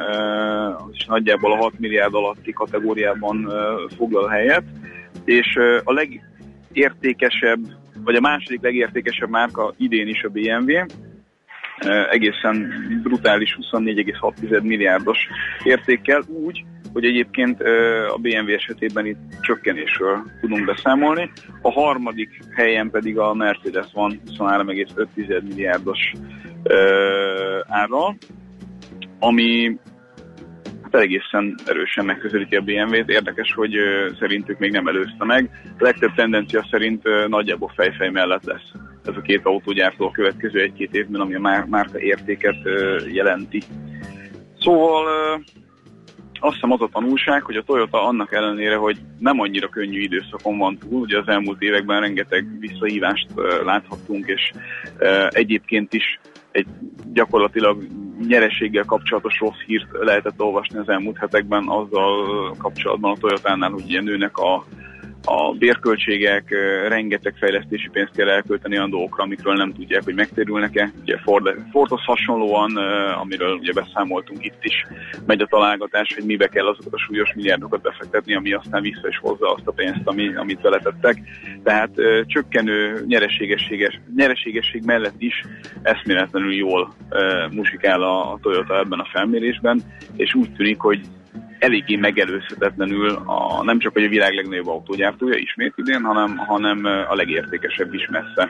[SPEAKER 13] és nagyjából a 6 milliárd alatti kategóriában foglal helyet, és a legértékesebb, vagy a második legértékesebb márka idén is a BMW, egészen brutális 24,6 milliárdos értékkel, úgy, hogy egyébként a BMW esetében itt csökkenésről tudunk beszámolni. A harmadik helyen pedig a Mercedes van 23,5 milliárdos árral, ami hát egészen erősen megközelíti a BMW-t. Érdekes, hogy szerintük még nem előzte meg. A legtöbb tendencia szerint nagyjából fejfej mellett lesz ez a két autógyártó a következő egy-két évben, ami a márka értéket jelenti. Szóval azt hiszem az a tanulság, hogy a Toyota annak ellenére, hogy nem annyira könnyű időszakon van túl, ugye az elmúlt években rengeteg visszahívást láthattunk, és egyébként is egy gyakorlatilag nyerességgel kapcsolatos rossz hírt lehetett olvasni az elmúlt hetekben azzal kapcsolatban a Toyotánál, hogy ilyen nőnek a a bérköltségek, rengeteg fejlesztési pénzt kell elkölteni olyan dolgokra, amikről nem tudják, hogy megtérülnek-e. Ugye Ford, Fordhoz hasonlóan, amiről ugye beszámoltunk itt is, megy a találgatás, hogy mibe kell azokat a súlyos milliárdokat befektetni, ami aztán vissza is hozza azt a pénzt, ami, amit beletettek. Tehát csökkenő nyereségesség mellett is eszméletlenül jól musikál a Toyota ebben a felmérésben, és úgy tűnik, hogy eléggé megelőzhetetlenül a, nem csak hogy a világ legnagyobb autógyártója ismét idén, hanem, hanem a legértékesebb is messze.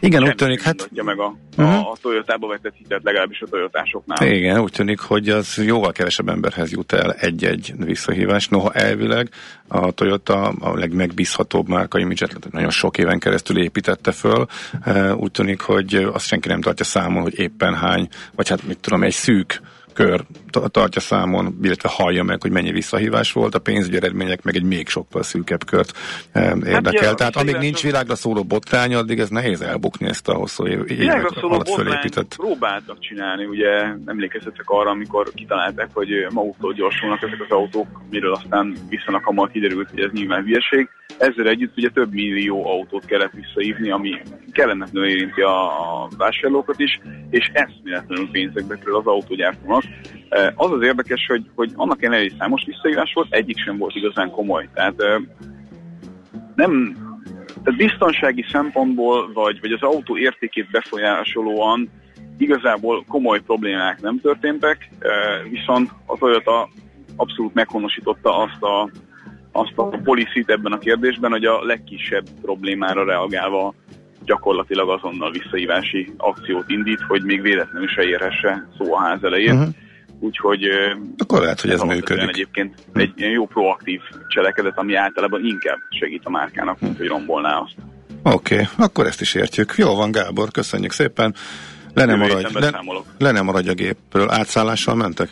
[SPEAKER 1] Igen, úgy tűnik, hát...
[SPEAKER 13] meg a, uh-huh. a Toyotába vetett hitet, legalábbis a Toyotásoknál.
[SPEAKER 1] Igen, úgy tűnik, hogy az jóval kevesebb emberhez jut el egy-egy visszahívás. Noha elvileg a Toyota a legmegbízhatóbb márka imidzset nagyon sok éven keresztül építette föl. Úgy tűnik, hogy azt senki nem tartja számon, hogy éppen hány, vagy hát mit tudom, egy szűk kör tartja számon, illetve hallja meg, hogy mennyi visszahívás volt, a pénzügyi eredmények meg egy még sokkal szűkebb kört érdekel. Hát, Tehát amíg nincs világra szóló botrány, addig ez nehéz elbukni ezt a hosszú év, évek alatt fölépített.
[SPEAKER 13] próbáltak csinálni, ugye emlékezzetek arra, amikor kitalálták, hogy maguktól gyorsulnak ezek az autók, miről aztán viszonylag hamar kiderült, hogy ez nyilván hülyeség. Ezzel együtt ugye több millió autót kellett visszaívni, ami kellemetlenül érinti a vásárlókat is, és eszméletlenül pénzekbe kerül az autógyártónak. Az az érdekes, hogy, hogy annak ellenére számos visszaívás volt, egyik sem volt igazán komoly. Tehát nem, tehát biztonsági szempontból, vagy, vagy az autó értékét befolyásolóan igazából komoly problémák nem történtek, viszont a Toyota abszolút meghonosította azt a azt a policit ebben a kérdésben, hogy a legkisebb problémára reagálva gyakorlatilag azonnal visszahívási akciót indít, hogy még véletlenül se érhesse szó a ház elején.
[SPEAKER 1] Uh-huh.
[SPEAKER 13] Úgyhogy
[SPEAKER 1] Akkor lehet, hogy ez működik.
[SPEAKER 13] egyébként egy ilyen jó proaktív cselekedet, ami általában inkább segít a márkának, mint hogy rombolná azt.
[SPEAKER 1] Oké, okay, akkor ezt is értjük. Jó van, Gábor, köszönjük szépen. Le nem maradj, le, le nem maradj a gépről. Átszállással mentek?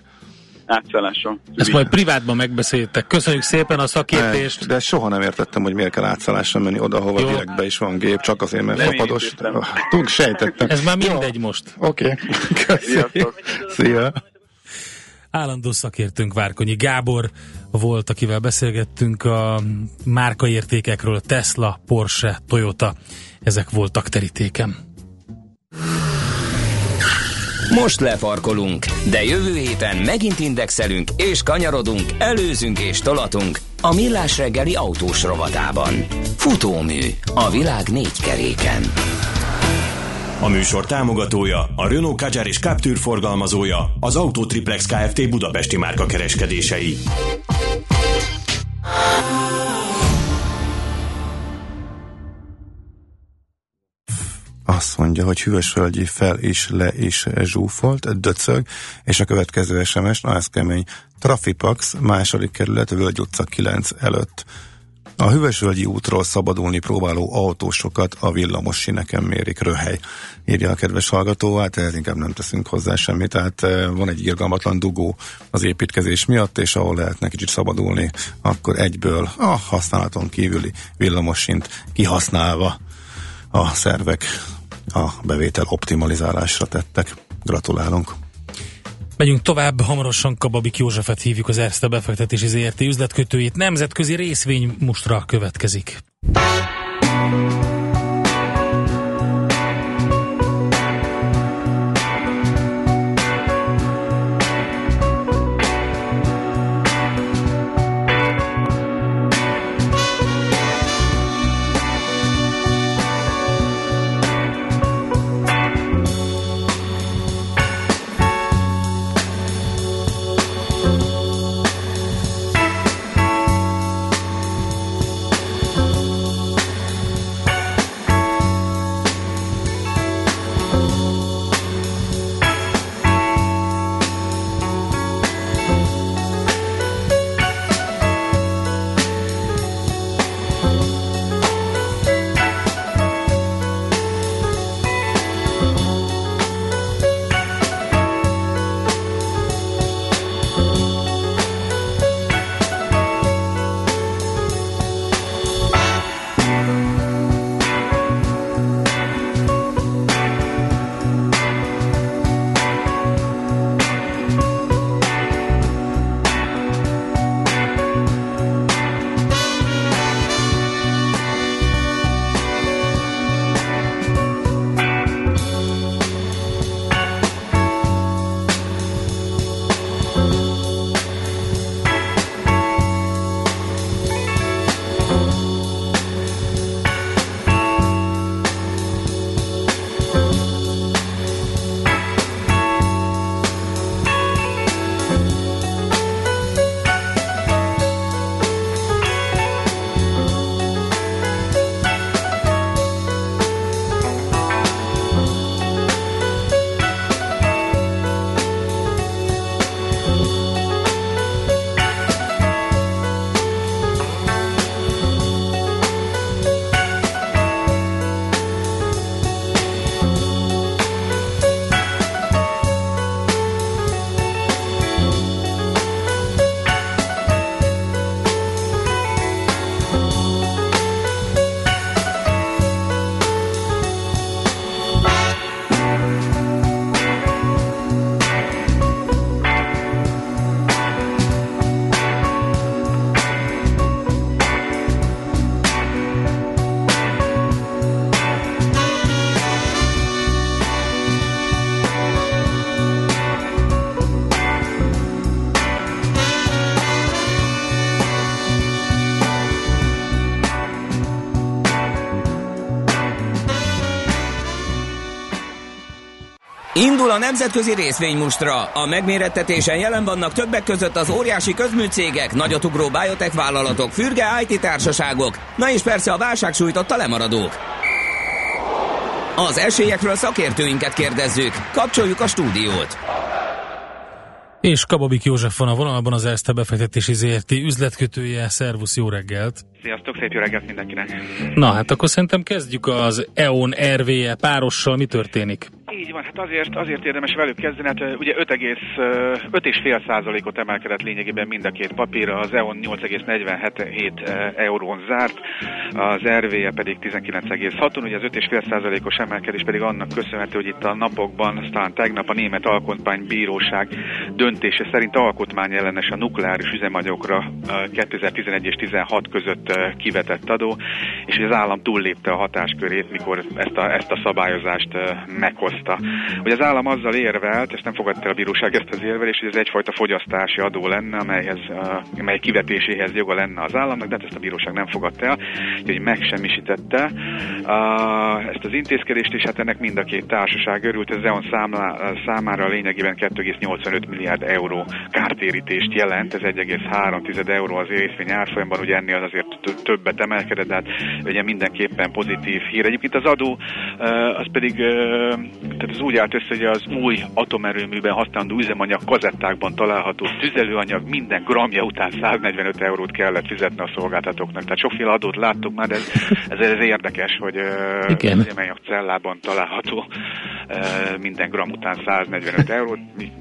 [SPEAKER 13] Átszállással.
[SPEAKER 2] Ezt majd privátban megbeszéltek. Köszönjük szépen a szakértést.
[SPEAKER 1] Ne, de soha nem értettem, hogy miért kell átszállással menni oda, hova
[SPEAKER 2] Jó.
[SPEAKER 1] direkt be is van gép, csak azért, mert fapados.
[SPEAKER 13] értem.
[SPEAKER 1] Ah, sejtettem.
[SPEAKER 2] Ez már mindegy most.
[SPEAKER 1] Oké, okay. <laughs> köszönjük.
[SPEAKER 13] Sziasztok.
[SPEAKER 1] Szia.
[SPEAKER 2] Állandó szakértőnk Várkonyi Gábor volt, akivel beszélgettünk a márkaértékekről, Tesla, Porsche, Toyota, ezek voltak terítéken.
[SPEAKER 5] Most lefarkolunk, de jövő héten megint indexelünk és kanyarodunk, előzünk és tolatunk a Millás reggeli autós rovatában. Futómű a világ négy keréken.
[SPEAKER 11] A műsor támogatója, a Renault Kadjar és Captur forgalmazója, az Autotriplex Kft. Budapesti márka kereskedései.
[SPEAKER 1] Azt mondja, hogy hűvösvölgyi fel is, le is zsúfolt, döcög, és a következő SMS, na ez kemény, Trafipax, második kerület, Völgy utca 9 előtt. A Hüvösvölgyi útról szabadulni próbáló autósokat a villamos sineken mérik röhely. Írja a kedves hallgató, hát ehhez inkább nem teszünk hozzá semmit, tehát eh, van egy irgalmatlan dugó az építkezés miatt, és ahol lehetne kicsit szabadulni, akkor egyből a használaton kívüli villamosint kihasználva a szervek a bevétel optimalizálásra tettek. Gratulálunk!
[SPEAKER 2] Megyünk tovább, hamarosan Kababik Józsefet hívjuk az Erste befektetési ZRT üzletkötőjét. Nemzetközi részvény mustra következik.
[SPEAKER 5] Indul a nemzetközi részvénymustra. A megmérettetésen jelen vannak többek között az óriási közműcégek, nagyotugró biotech vállalatok, fürge IT társaságok, na és persze a válság sújtotta lemaradók. Az esélyekről szakértőinket kérdezzük. Kapcsoljuk a stúdiót.
[SPEAKER 2] És Kababik József van a vonalban, az Erste befektetési ZRT üzletkötője. Szervusz, jó reggelt!
[SPEAKER 14] Sziasztok, szép jó reggelt mindenkinek!
[SPEAKER 2] Na hát akkor szerintem kezdjük az EON RVE párossal. Mi történik?
[SPEAKER 14] Így van, hát azért, azért érdemes velük kezdeni, hát ugye 5,5 százalékot emelkedett lényegében mind a két papír, az EON 8,47 eurón zárt, az RVE pedig 19,6-on, ugye az 5,5 százalékos emelkedés pedig annak köszönhető, hogy itt a napokban, talán tegnap a Német Alkotmánybíróság döntése szerint alkotmányellenes a nukleáris üzemanyagokra ö, 2011 és 16 között kivetett adó, és az állam túllépte a hatáskörét, mikor ezt a, ezt a szabályozást ö, meghozta. Hogy az állam azzal érvelt, és nem fogadta el a bíróság ezt az érvelést, hogy ez egyfajta fogyasztási adó lenne, amelyhez, amely kivetéséhez joga lenne az államnak, de hát ezt a bíróság nem fogadta el, hogy megsemmisítette ezt az intézkedést, és hát ennek mind a két társaság örült, ez EON számlá, számára lényegében 2,85 milliárd euró kártérítést jelent, ez 1,3 euró az részvény árfolyamban, ugye ennél azért többet emelkedett, de hát ugye mindenképpen pozitív hír. Egyébként az adó, az pedig tehát ez úgy állt össze, hogy az új atomerőműben használandó üzemanyag kazettákban található tüzelőanyag minden gramja után 145 eurót kellett fizetni a szolgáltatóknak. Tehát sokféle adót láttuk már, de ez, ez, ez érdekes, hogy
[SPEAKER 2] Igen.
[SPEAKER 14] az üzemanyag cellában található minden gram után 145 eurót.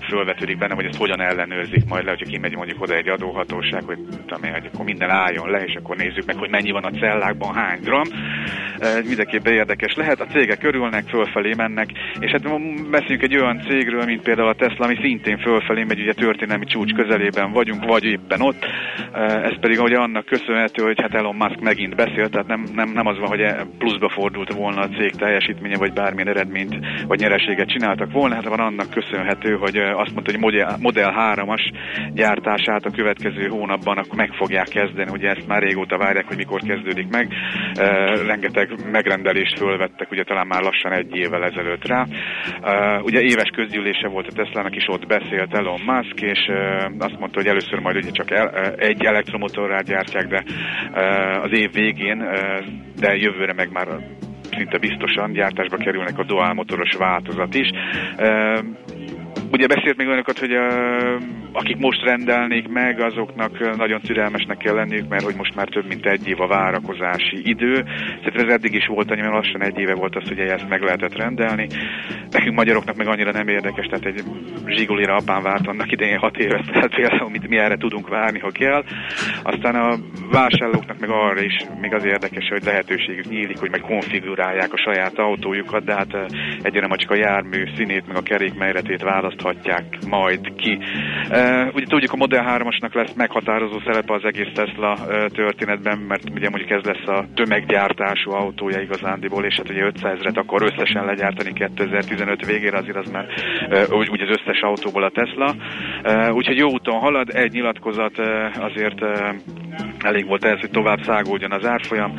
[SPEAKER 14] Fölvetődik benne, hogy ezt hogyan ellenőrzik majd le, hogyha kimegy mondjuk oda egy adóhatóság, hogy, tudom én, hogy akkor minden álljon le, és akkor nézzük meg, hogy mennyi van a cellákban, hány gram. Mindenképpen érdekes lehet. A cégek örülnek, fölfelé mennek, és hát beszéljünk egy olyan cégről, mint például a Tesla, ami szintén fölfelé megy, ugye történelmi csúcs közelében vagyunk, vagy éppen ott. Ez pedig ugye annak köszönhető, hogy hát Elon Musk megint beszélt, tehát nem, nem, nem az van, hogy pluszba fordult volna a cég teljesítménye, vagy bármilyen eredményt, vagy nyereséget csináltak volna, hát van annak köszönhető, hogy azt mondta, hogy Model, Model 3-as gyártását a következő hónapban akkor meg fogják kezdeni, ugye ezt már régóta várják, hogy mikor kezdődik meg. Rengeteg megrendelést fölvettek, ugye talán már lassan egy évvel ezelőtt rá. Ugye éves közgyűlése volt a Tesla-nak is, ott beszélt Elon Musk, és azt mondta, hogy először majd ugye csak egy elektromotorrát gyártják, de az év végén, de jövőre meg már szinte biztosan gyártásba kerülnek a dual motoros változat is. Ugye beszélt még olyanokat, hogy uh, akik most rendelnék meg, azoknak nagyon türelmesnek kell lenniük, mert hogy most már több mint egy év a várakozási idő. Szerintem ez eddig is volt annyi, mert lassan egy éve volt az, hogy ezt meg lehetett rendelni. Nekünk magyaroknak meg annyira nem érdekes, tehát egy zsigulira apám várt annak idején hat évet, tehát például mit, mi erre tudunk várni, ha kell. Aztán a vásárlóknak meg arra is még az érdekes, hogy lehetőségük nyílik, hogy meg konfigurálják a saját autójukat, de hát egyre csak a jármű színét, meg a kerék méretét választhatják majd ki. Ugye tudjuk, a Model 3-asnak lesz meghatározó szerepe az egész Tesla történetben, mert ugye mondjuk ez lesz a tömeggyártású autója igazándiból, és hát ugye 500 ezret akar összesen legyártani 2015 végére, azért az már úgy, úgy az összes autóból a Tesla. Úgyhogy jó úton halad, egy nyilatkozat azért elég volt ez, hogy tovább szágódjon az árfolyam.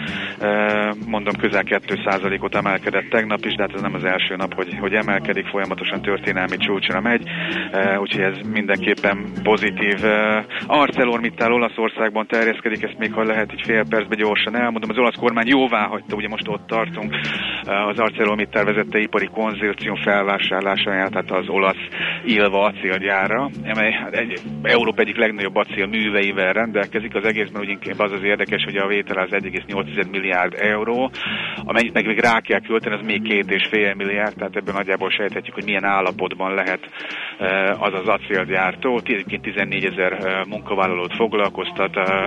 [SPEAKER 14] Mondom, közel 2%-ot emelkedett tegnap is, de hát ez nem az első nap, hogy, hogy emelkedik, folyamatosan történelmi csúcsra megy, uh, úgyhogy ez mindenképpen pozitív. Uh, ArcelorMittal Olaszországban terjeszkedik, ezt még ha lehet egy fél percben gyorsan elmondom. Az olasz kormány jóvá hagyta, ugye most ott tartunk, uh, az ArcelorMittal vezette ipari konzorcium felvásárlásánál, tehát az olasz Ilva acélgyára, amely hát egy, Európa egyik legnagyobb acél műveivel rendelkezik. Az egészben úgy inkább az az érdekes, hogy a vétel az 1,8 milliárd euró, amennyit meg még rá kell költeni, az még két és fél milliárd, tehát ebből nagyjából sejthetjük, hogy milyen állapotban lehet eh, az az acélgyártó. Egyébként 14 ezer eh, munkavállalót foglalkoztat eh,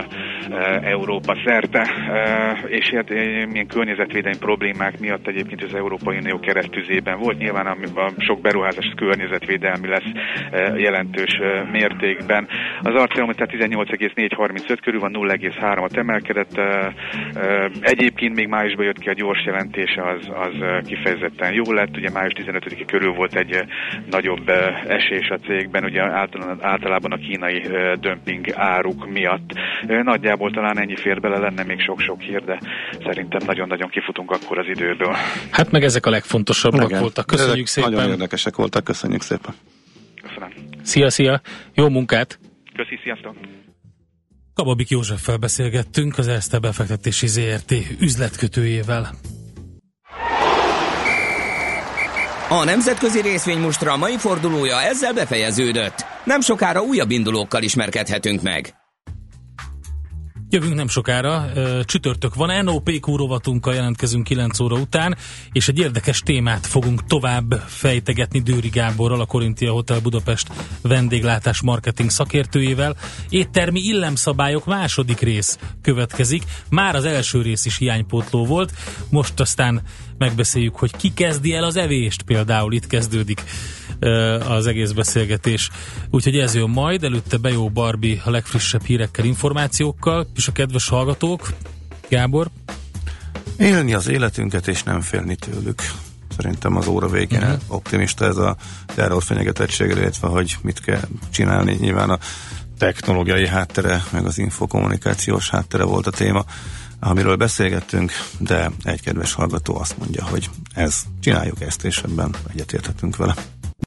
[SPEAKER 14] eh, Európa szerte, eh, és hát eh, milyen környezetvédelmi problémák miatt egyébként az Európai Unió keresztüzében volt. Nyilván amiben sok beruházás környezetvédelmi lesz eh, jelentős eh, mértékben. Az ArcelorMittal 18,435 körül van 0,3-at emelkedett. eh, eh, Egyébként még májusban jött ki a gyors jelentése, az, az eh, kifejezetten jó lett. Ugye május 15 körül volt egy eh, nagyobb eh, esés a cégben, ugye általában, a kínai dömping áruk miatt. Nagyjából talán ennyi fér bele, lenne még sok-sok hír, de szerintem nagyon-nagyon kifutunk akkor az időből.
[SPEAKER 2] Hát meg ezek a legfontosabbak
[SPEAKER 1] Igen.
[SPEAKER 2] voltak. Köszönjük
[SPEAKER 1] Ezek Nagyon
[SPEAKER 2] szépen.
[SPEAKER 1] érdekesek voltak, köszönjük szépen.
[SPEAKER 14] Köszönöm.
[SPEAKER 2] Szia, szia. Jó munkát.
[SPEAKER 14] Köszi, sziasztok!
[SPEAKER 2] Kababik Józseffel beszélgettünk, az Erste befektetési ZRT üzletkötőjével.
[SPEAKER 5] A nemzetközi részvénymustra mai fordulója ezzel befejeződött. Nem sokára újabb indulókkal ismerkedhetünk meg.
[SPEAKER 2] Jövünk nem sokára, csütörtök van, NOPQ rovatunkkal jelentkezünk 9 óra után, és egy érdekes témát fogunk tovább fejtegetni Dőri Gáborral, a Korintia Hotel Budapest vendéglátás marketing szakértőjével. Éttermi illemszabályok második rész következik. Már az első rész is hiánypótló volt, most aztán megbeszéljük, hogy ki kezdi el az evést, például itt kezdődik az egész beszélgetés. Úgyhogy ez jön majd, előtte Bejó Barbi a legfrissebb hírekkel, információkkal, és a kedves hallgatók, Gábor,
[SPEAKER 1] Élni az életünket és nem félni tőlük. Szerintem az óra végén uh-huh. optimista ez a terror fenyegetettségre, illetve hogy mit kell csinálni. Nyilván a technológiai háttere, meg az infokommunikációs háttere volt a téma, amiről beszélgettünk, de egy kedves hallgató azt mondja, hogy ez, csináljuk ezt, és ebben egyetérthetünk vele.